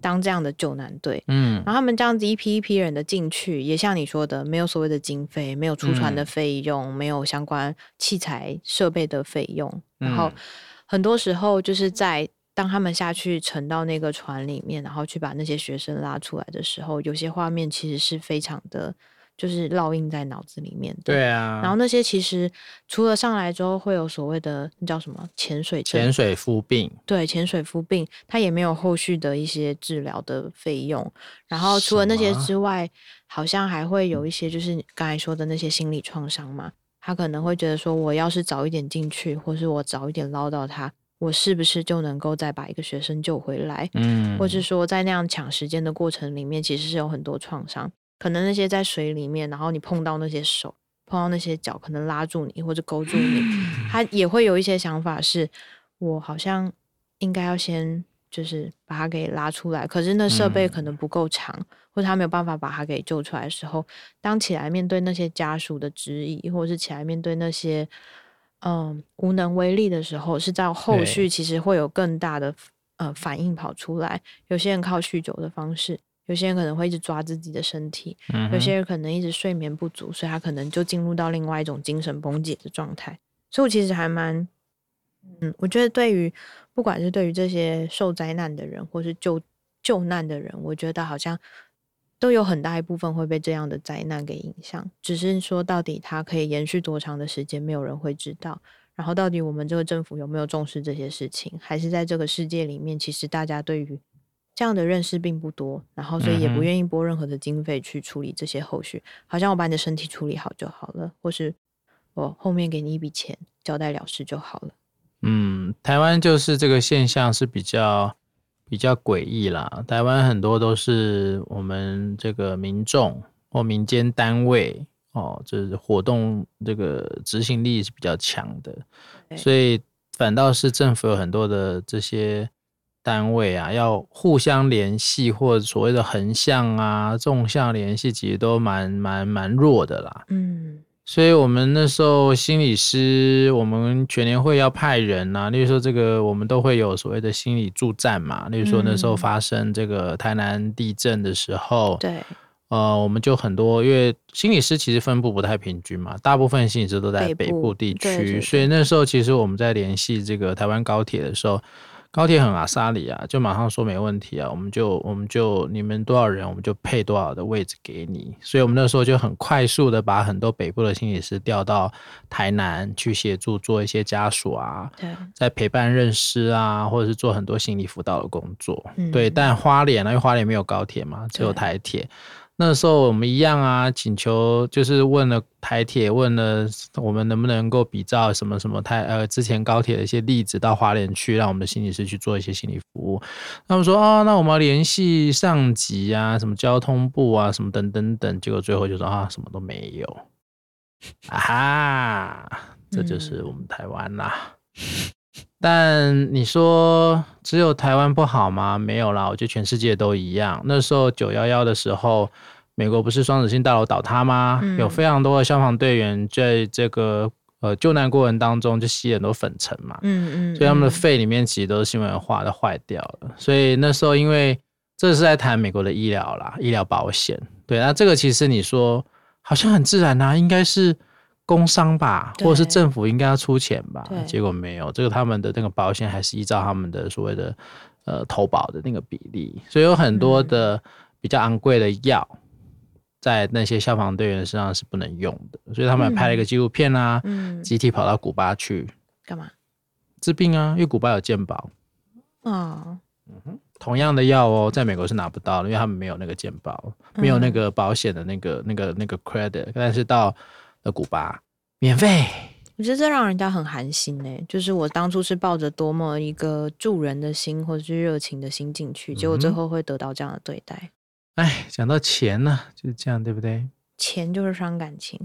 B: 当这样的救难队，嗯，然后他们这样子一批一批人的进去，也像你说的，没有所谓的经费，没有出船的费用，嗯、没有相关器材设备的费用，然后很多时候就是在当他们下去沉到那个船里面，然后去把那些学生拉出来的时候，有些画面其实是非常的。就是烙印在脑子里面的。
A: 对啊。
B: 然后那些其实除了上来之后会有所谓的那叫什么潜水
A: 潜水夫病。
B: 对，潜水夫病，他也没有后续的一些治疗的费用。然后除了那些之外，好像还会有一些就是刚才说的那些心理创伤嘛。他可能会觉得说，我要是早一点进去，或是我早一点捞到他，我是不是就能够再把一个学生救回来？嗯。或是说在那样抢时间的过程里面，其实是有很多创伤。可能那些在水里面，然后你碰到那些手，碰到那些脚，可能拉住你或者勾住你，他也会有一些想法是，是我好像应该要先就是把他给拉出来，可是那设备可能不够长，嗯、或者他没有办法把他给救出来的时候，当起来面对那些家属的质疑，或者是起来面对那些嗯无能为力的时候，是在后续其实会有更大的呃反应跑出来。有些人靠酗酒的方式。有些人可能会一直抓自己的身体，嗯、有些人可能一直睡眠不足，所以他可能就进入到另外一种精神崩解的状态。所以，我其实还蛮，嗯，我觉得对于不管是对于这些受灾难的人，或是救救难的人，我觉得好像都有很大一部分会被这样的灾难给影响。只是说，到底它可以延续多长的时间，没有人会知道。然后，到底我们这个政府有没有重视这些事情，还是在这个世界里面，其实大家对于这样的认识并不多，然后所以也不愿意拨任何的经费去处理这些后续。嗯、好像我把你的身体处理好就好了，或是我后面给你一笔钱，交代了事就好了。
A: 嗯，台湾就是这个现象是比较比较诡异啦。台湾很多都是我们这个民众或民间单位哦，就是活动这个执行力是比较强的，所以反倒是政府有很多的这些。单位啊，要互相联系，或者所谓的横向啊、纵向联系，其实都蛮蛮蛮弱的啦。嗯，所以我们那时候心理师，我们全年会要派人啊，例如说这个，我们都会有所谓的心理助战嘛。例如说那时候发生这个台南地震的时候，对、嗯，呃，我们就很多，因为心理师其实分布不太平均嘛，大部分心理师都在北部地区，所以那时候其实我们在联系这个台湾高铁的时候。高铁很阿萨里啊，就马上说没问题啊，我们就我们就你们多少人，我们就配多少的位置给你。所以，我们那时候就很快速的把很多北部的心理师调到台南去协助做一些家属啊，在陪伴认识啊，或者是做很多心理辅导的工作。嗯、对，但花莲呢，因为花莲没有高铁嘛，只有台铁。那时候我们一样啊，请求就是问了台铁，问了我们能不能够比照什么什么台呃之前高铁的一些例子到花莲去，让我们的心理师去做一些心理服务。他们说啊、哦，那我们要联系上级啊，什么交通部啊，什么等等等。结果最后就说啊，什么都没有。啊哈，这就是我们台湾啦。但你说只有台湾不好吗？没有啦，我觉得全世界都一样。那时候九幺幺的时候。美国不是双子星大楼倒塌吗？嗯、有非常多的消防队员在这个呃救难过程当中就吸很多粉尘嘛，
B: 嗯嗯，
A: 所以他们的肺里面其实都是新闻化的坏掉了。所以那时候因为这是在谈美国的医疗啦，医疗保险。对，那这个其实你说好像很自然呐、啊，应该是工伤吧，或者是政府应该要出钱吧？结果没有，这个他们的那个保险还是依照他们的所谓的呃投保的那个比例，所以有很多的比较昂贵的药。嗯在那些消防队员身上是不能用的，所以他们还拍了一个纪录片啊，嗯，集体跑到古巴去
B: 干嘛？
A: 治病啊，因为古巴有健保。
B: 哦，
A: 嗯哼，同样的药哦，在美国是拿不到的，因为他们没有那个健保，没有那个保险的那个、嗯、那个、那个 credit。但是到了古巴，免费。
B: 我觉得这让人家很寒心呢。就是我当初是抱着多么一个助人的心，或者是热情的心进去，结果最后会得到这样的对待。
A: 哎，讲到钱呢，就是这样，对不对？
B: 钱就是伤感情。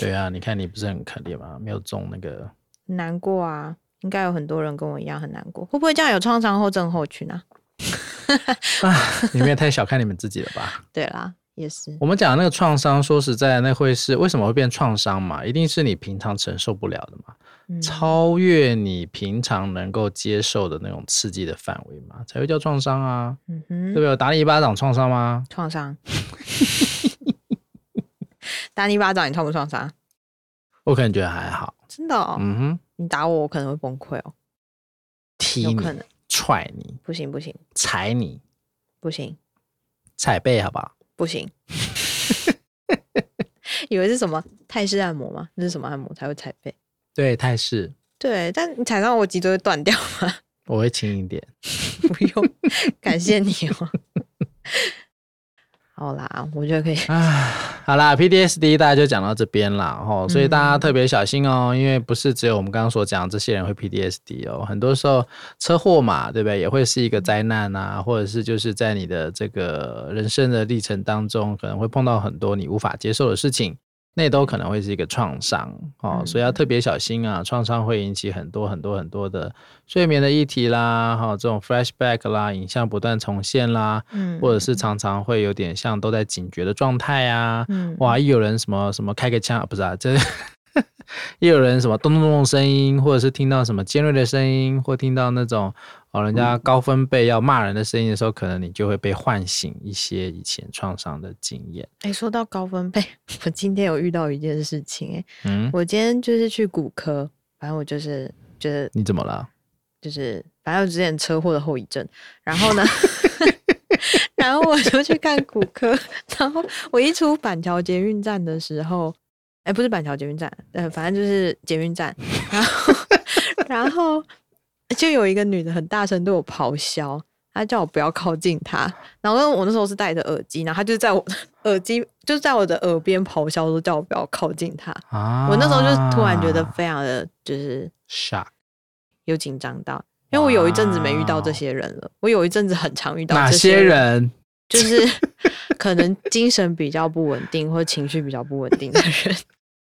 A: 对啊，你看你不是很可怜吗？没有中那个，
B: 难过啊！应该有很多人跟我一样很难过。会不会这样有创伤后症候群啊？
A: 啊，你们也太小看你们自己了吧？
B: 对啦，也是。
A: 我们讲那个创伤，说实在，那会是为什么会变创伤嘛？一定是你平常承受不了的嘛。超越你平常能够接受的那种刺激的范围嘛，才会叫创伤啊，嗯哼，对不对？我打你一巴掌创伤吗？
B: 创伤。打你一巴掌，你创不创伤？
A: 我可能觉得还好。
B: 真的哦？
A: 嗯哼，
B: 你打我，我可能会崩溃哦。
A: 踢你，可能踹你，
B: 不行不行。
A: 踩你，
B: 不行。
A: 踩背好不好？
B: 不行。以为是什么泰式按摩吗？那是什么按摩才会踩背？
A: 对，泰式。
B: 对，但你踩到我脊椎会断掉吗？
A: 我会轻一点。
B: 不用，感谢你哦。好啦，我觉得可以。
A: 啊，好啦，PDSD 大家就讲到这边啦。吼，所以大家特别小心哦，嗯、因为不是只有我们刚刚所讲这些人会 PDSD 哦，很多时候车祸嘛，对不对？也会是一个灾难啊，或者是就是在你的这个人生的历程当中，可能会碰到很多你无法接受的事情。那都可能会是一个创伤哦，所以要特别小心啊！创伤会引起很多很多很多的睡眠的议题啦，哈，这种 flashback 啦，影像不断重现啦，嗯，或者是常常会有点像都在警觉的状态啊，嗯，哇，一有人什么什么开个枪，不是啊，这。也有人什么咚咚咚的声音，或者是听到什么尖锐的声音，或听到那种哦人家高分贝要骂人的声音的时候，可能你就会被唤醒一些以前创伤的经验。
B: 哎、欸，说到高分贝，我今天有遇到一件事情，哎，嗯，我今天就是去骨科，反正我就是觉得
A: 你怎么了？
B: 就是反正我之前车祸的后遗症，然后呢，然后我就去看骨科，然后我一出板桥捷运站的时候。哎、欸，不是板桥捷运站，呃，反正就是捷运站，然后，然后就有一个女的很大声对我咆哮，她叫我不要靠近她，然后我那时候是戴着耳机，然后她就在我的耳机，就在我的耳边咆哮，说叫我不要靠近她。啊，我那时候就突然觉得非常的就是
A: shock，
B: 有紧张到，因为我有一阵子没遇到这些人了，我有一阵子很常遇到这
A: 些哪些人。
B: 就是 可能精神比较不稳定，或情绪比较不稳定的人，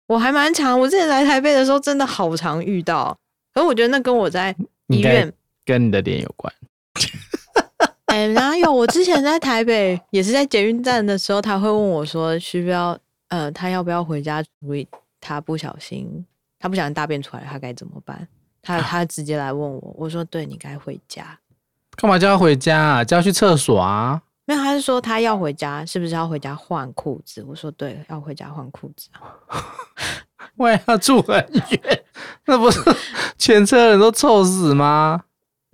B: 我还蛮常。我之前来台北的时候，真的好常遇到。可是我觉得那跟我在医院
A: 跟你的脸有关。
B: 哎、欸，哪有？我之前在台北也是在捷运站的时候，他会问我说：“需不要？呃，他要不要回家处理？他不小心，他不小心大便出来，他该怎么办？”他他直接来问我，我说：“对，你该回家。”
A: 干嘛叫他回家啊？叫他去厕所啊？
B: 没有，他是说他要回家，是不是要回家换裤子？我说对，要回家换裤子啊。
A: 喂，他住很远，那不是 全车人都臭死吗？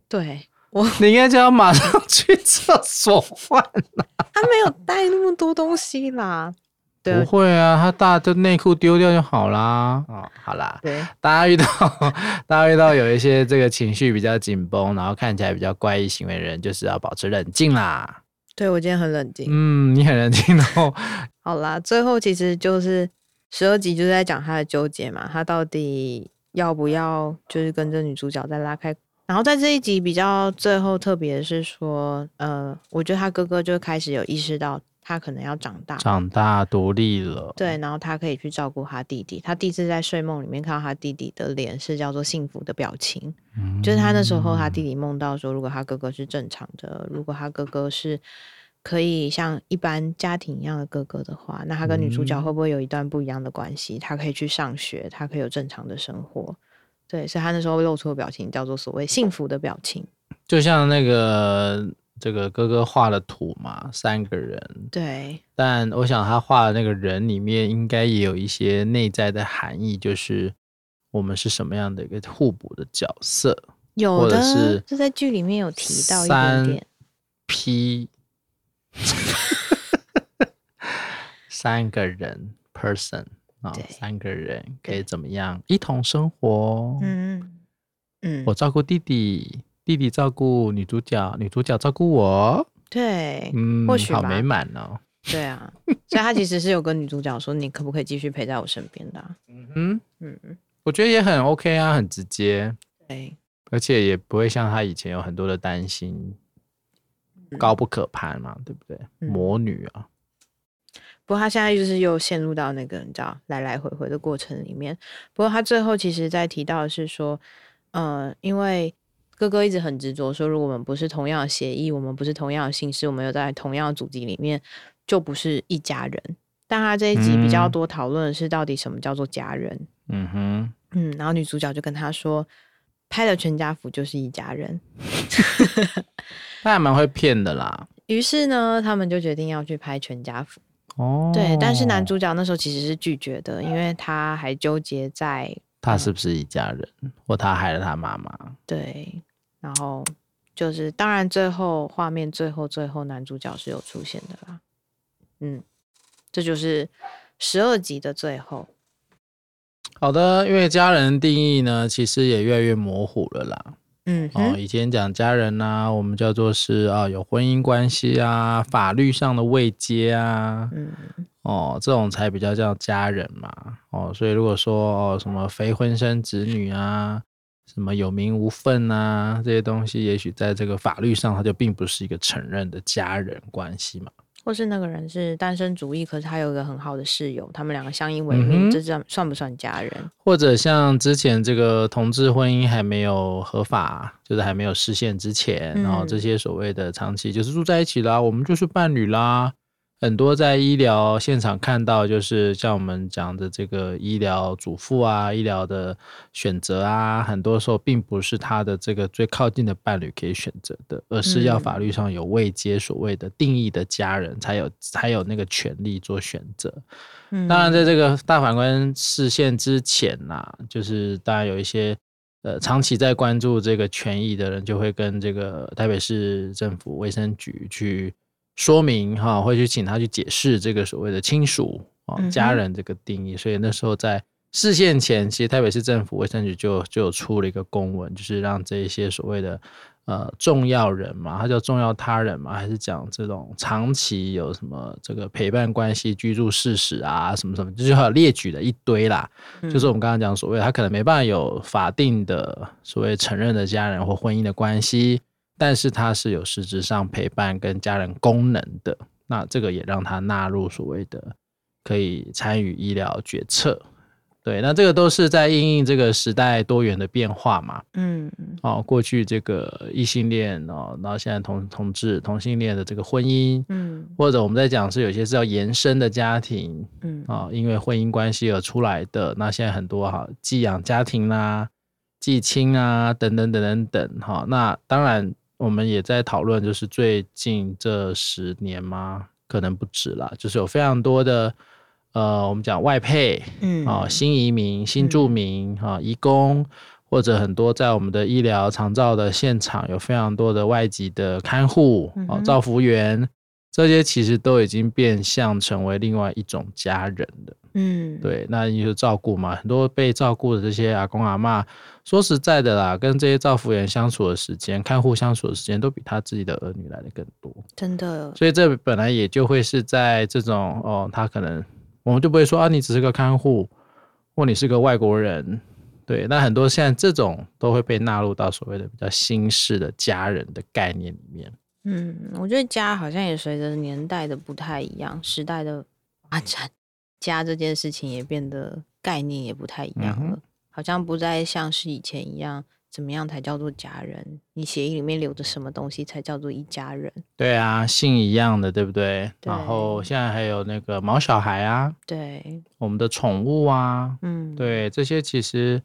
B: 对，我
A: 你应该叫他马上去厕所换啦。
B: 他没有带那么多东西啦。对，
A: 不会啊，他大的内裤丢掉就好啦。哦，好啦，
B: 对，
A: 大家遇到大家遇到有一些这个情绪比较紧绷，然后看起来比较怪异行为的人，就是要保持冷静啦。
B: 对，我今天很冷静。
A: 嗯，你很冷静。然后，
B: 好啦，最后其实就是十二集就是在讲他的纠结嘛，他到底要不要就是跟着女主角再拉开？然后在这一集比较最后特别的是说，呃，我觉得他哥哥就开始有意识到。他可能要长大，
A: 长大独立了。
B: 对，然后他可以去照顾他弟弟。他第一次在睡梦里面看到他弟弟的脸是叫做幸福的表情，嗯、就是他那时候他弟弟梦到说，如果他哥哥是正常的，如果他哥哥是可以像一般家庭一样的哥哥的话，那他跟女主角会不会有一段不一样的关系？他可以去上学，他可以有正常的生活。对，所以他那时候露出的表情叫做所谓幸福的表情，
A: 就像那个这个哥哥画的图嘛，三个人。
B: 对，
A: 但我想他画的那个人里面应该也有一些内在的含义，就是我们是什么样的一个互补的角色，
B: 有的
A: 是
B: 就在剧里面有提到一点点。
A: P，三个人 person。啊，三个人可以怎么样一同生活？嗯嗯，我照顾弟弟，弟弟照顾女主角，女主角照顾我。
B: 对，
A: 嗯，
B: 或许
A: 好美满哦。
B: 对啊，所以他其实是有跟女主角说：“你可不可以继续陪在我身边的？”嗯
A: 嗯嗯，我觉得也很 OK 啊，很直接。
B: 对，
A: 而且也不会像他以前有很多的担心，高不可攀嘛，对不对？魔女啊。
B: 不过他现在就是又陷入到那个你知道来来回回的过程里面。不过他最后其实在提到的是说，呃，因为哥哥一直很执着说，如果我们不是同样的协议，我们不是同样的姓氏，我们又在同样的祖籍里面，就不是一家人。但他这一集比较多讨论的是到底什么叫做家人。
A: 嗯哼，
B: 嗯，然后女主角就跟他说，拍了全家福就是一家人。
A: 他还蛮会骗的啦。
B: 于是呢，他们就决定要去拍全家福。
A: 哦，
B: 对，但是男主角那时候其实是拒绝的，因为他还纠结在
A: 他是不是一家人，嗯、或他害了他妈妈。
B: 对，然后就是当然最后画面最后最后男主角是有出现的啦，嗯，这就是十二集的最后。
A: 好的，因为家人定义呢，其实也越来越模糊了啦。
B: 嗯，
A: 哦，以前讲家人呐、啊，我们叫做是啊，有婚姻关系啊，法律上的未接啊，
B: 嗯，
A: 哦，这种才比较叫家人嘛，哦，所以如果说哦什么非婚生子女啊，什么有名无分啊，这些东西，也许在这个法律上，它就并不是一个承认的家人关系嘛。
B: 或是那个人是单身主义，可是他有一个很好的室友，他们两个相依为命，嗯、这算算不算家人？
A: 或者像之前这个同志婚姻还没有合法，就是还没有实现之前，嗯、然后这些所谓的长期就是住在一起啦，我们就是伴侣啦。很多在医疗现场看到，就是像我们讲的这个医疗主妇啊，医疗的选择啊，很多时候并不是他的这个最靠近的伴侣可以选择的，而是要法律上有未接所谓的定义的家人才有才有那个权利做选择。当然，在这个大法官释宪之前呐、啊，就是当然有一些呃长期在关注这个权益的人，就会跟这个台北市政府卫生局去。说明哈，会去请他去解释这个所谓的亲属啊、家人这个定义。所以那时候在释宪前，其实台北市政府卫生局就就有出了一个公文，就是让这一些所谓的呃重要人嘛，他叫重要他人嘛，还是讲这种长期有什么这个陪伴关系、居住事实啊，什么什么，就是还有列举了一堆啦。就是我们刚刚讲所谓他可能没办法有法定的所谓承认的家人或婚姻的关系。但是它是有实质上陪伴跟家人功能的，那这个也让他纳入所谓的可以参与医疗决策。对，那这个都是在应应这个时代多元的变化嘛。
B: 嗯，
A: 哦，过去这个异性恋哦，然后现在同同志同性恋的这个婚姻，
B: 嗯，
A: 或者我们在讲是有些是要延伸的家庭，
B: 嗯，
A: 啊，因为婚姻关系而出来的，那现在很多哈寄养家庭啦、啊、寄亲啊等等等等等哈，那当然。我们也在讨论，就是最近这十年吗？可能不止啦，就是有非常多的，呃，我们讲外配，
B: 嗯
A: 啊，新移民、新住民，啊、嗯，移工，或者很多在我们的医疗长照的现场，有非常多的外籍的看护，啊，照服员，这些其实都已经变相成为另外一种家人了。
B: 嗯，
A: 对，那你就照顾嘛，很多被照顾的这些阿公阿嬷，说实在的啦，跟这些照护员相处的时间、看护相处的时间，都比他自己的儿女来的更多，
B: 真的。
A: 所以这本来也就会是在这种哦，他可能我们就不会说啊，你只是个看护，或你是个外国人，对。那很多现在这种都会被纳入到所谓的比较新式的家人的概念里面。
B: 嗯，我觉得家好像也随着年代的不太一样，时代的发展。家这件事情也变得概念也不太一样了，嗯、好像不再像是以前一样，怎么样才叫做家人？你协议里面留着什么东西才叫做一家人？
A: 对啊，姓一样的，对不对？对。然后现在还有那个毛小孩啊，
B: 对，
A: 我们的宠物啊，嗯，对，这些其实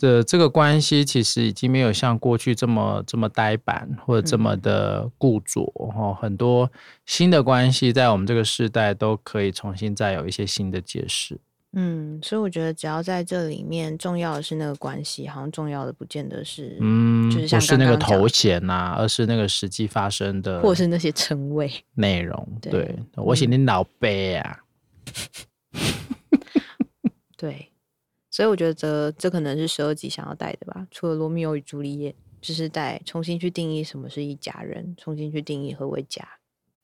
A: 的这个关系其实已经没有像过去这么这么呆板或者这么的固着哦，很多新的关系在我们这个时代都可以重新再有一些新的解释。
B: 嗯，所以我觉得只要在这里面，重要的是那个关系，好像重要的不见得是，
A: 嗯，
B: 就是
A: 不是那个头衔呐、啊，而是那个实际发生的，
B: 或是那些称谓
A: 内容。对，对我写你老背啊。
B: 对，所以我觉得这这可能是十二集想要带的吧。除了罗密欧与朱丽叶，就是带重新去定义什么是一家人，重新去定义何为家。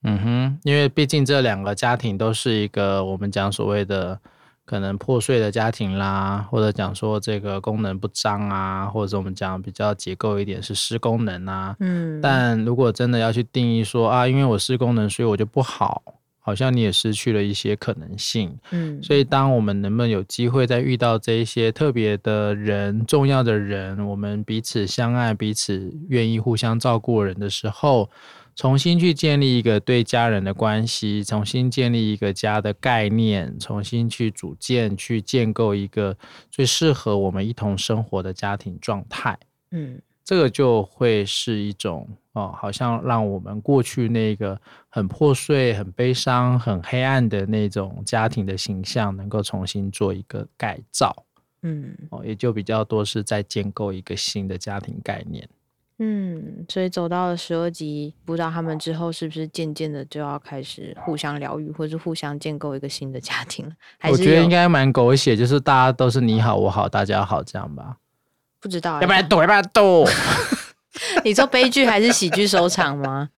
A: 嗯哼，因为毕竟这两个家庭都是一个我们讲所谓的。可能破碎的家庭啦，或者讲说这个功能不彰啊，或者我们讲比较结构一点是失功能啊。嗯，但如果真的要去定义说啊，因为我失功能，所以我就不好，好像你也失去了一些可能性。嗯，所以当我们能不能有机会再遇到这一些特别的人、重要的人，我们彼此相爱、彼此愿意互相照顾人的时候。重新去建立一个对家人的关系，重新建立一个家的概念，重新去组建、去建构一个最适合我们一同生活的家庭状态。嗯，这个就会是一种哦，好像让我们过去那个很破碎、很悲伤、很黑暗的那种家庭的形象，能够重新做一个改造。嗯，哦，也就比较多是在建构一个新的家庭概念。
B: 嗯，所以走到了十二集，不知道他们之后是不是渐渐的就要开始互相疗愈，或是互相建构一个新的家庭？了
A: 我觉得应该蛮狗血，就是大家都是你好我好大家好这样吧？
B: 不知道，
A: 要不然赌，要不然赌。
B: 你说悲剧还是喜剧收场吗？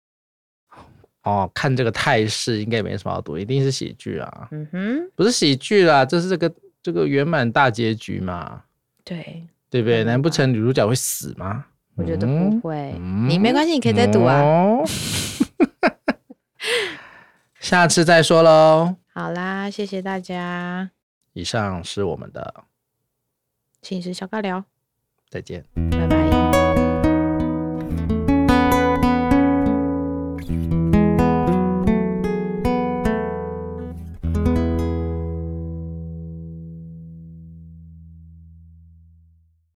A: 哦，看这个态势，应该没什么好赌，一定是喜剧啊。嗯哼，不是喜剧啦，这是这个这个圆满大结局嘛？
B: 对，
A: 对不对？难不成女主角会死吗？
B: 我觉得不会，嗯、你没关系，你可以再赌啊。哦、
A: 下次再说喽。
B: 好啦，谢谢大家。
A: 以上是我们的
B: 寝室小尬聊，
A: 再见。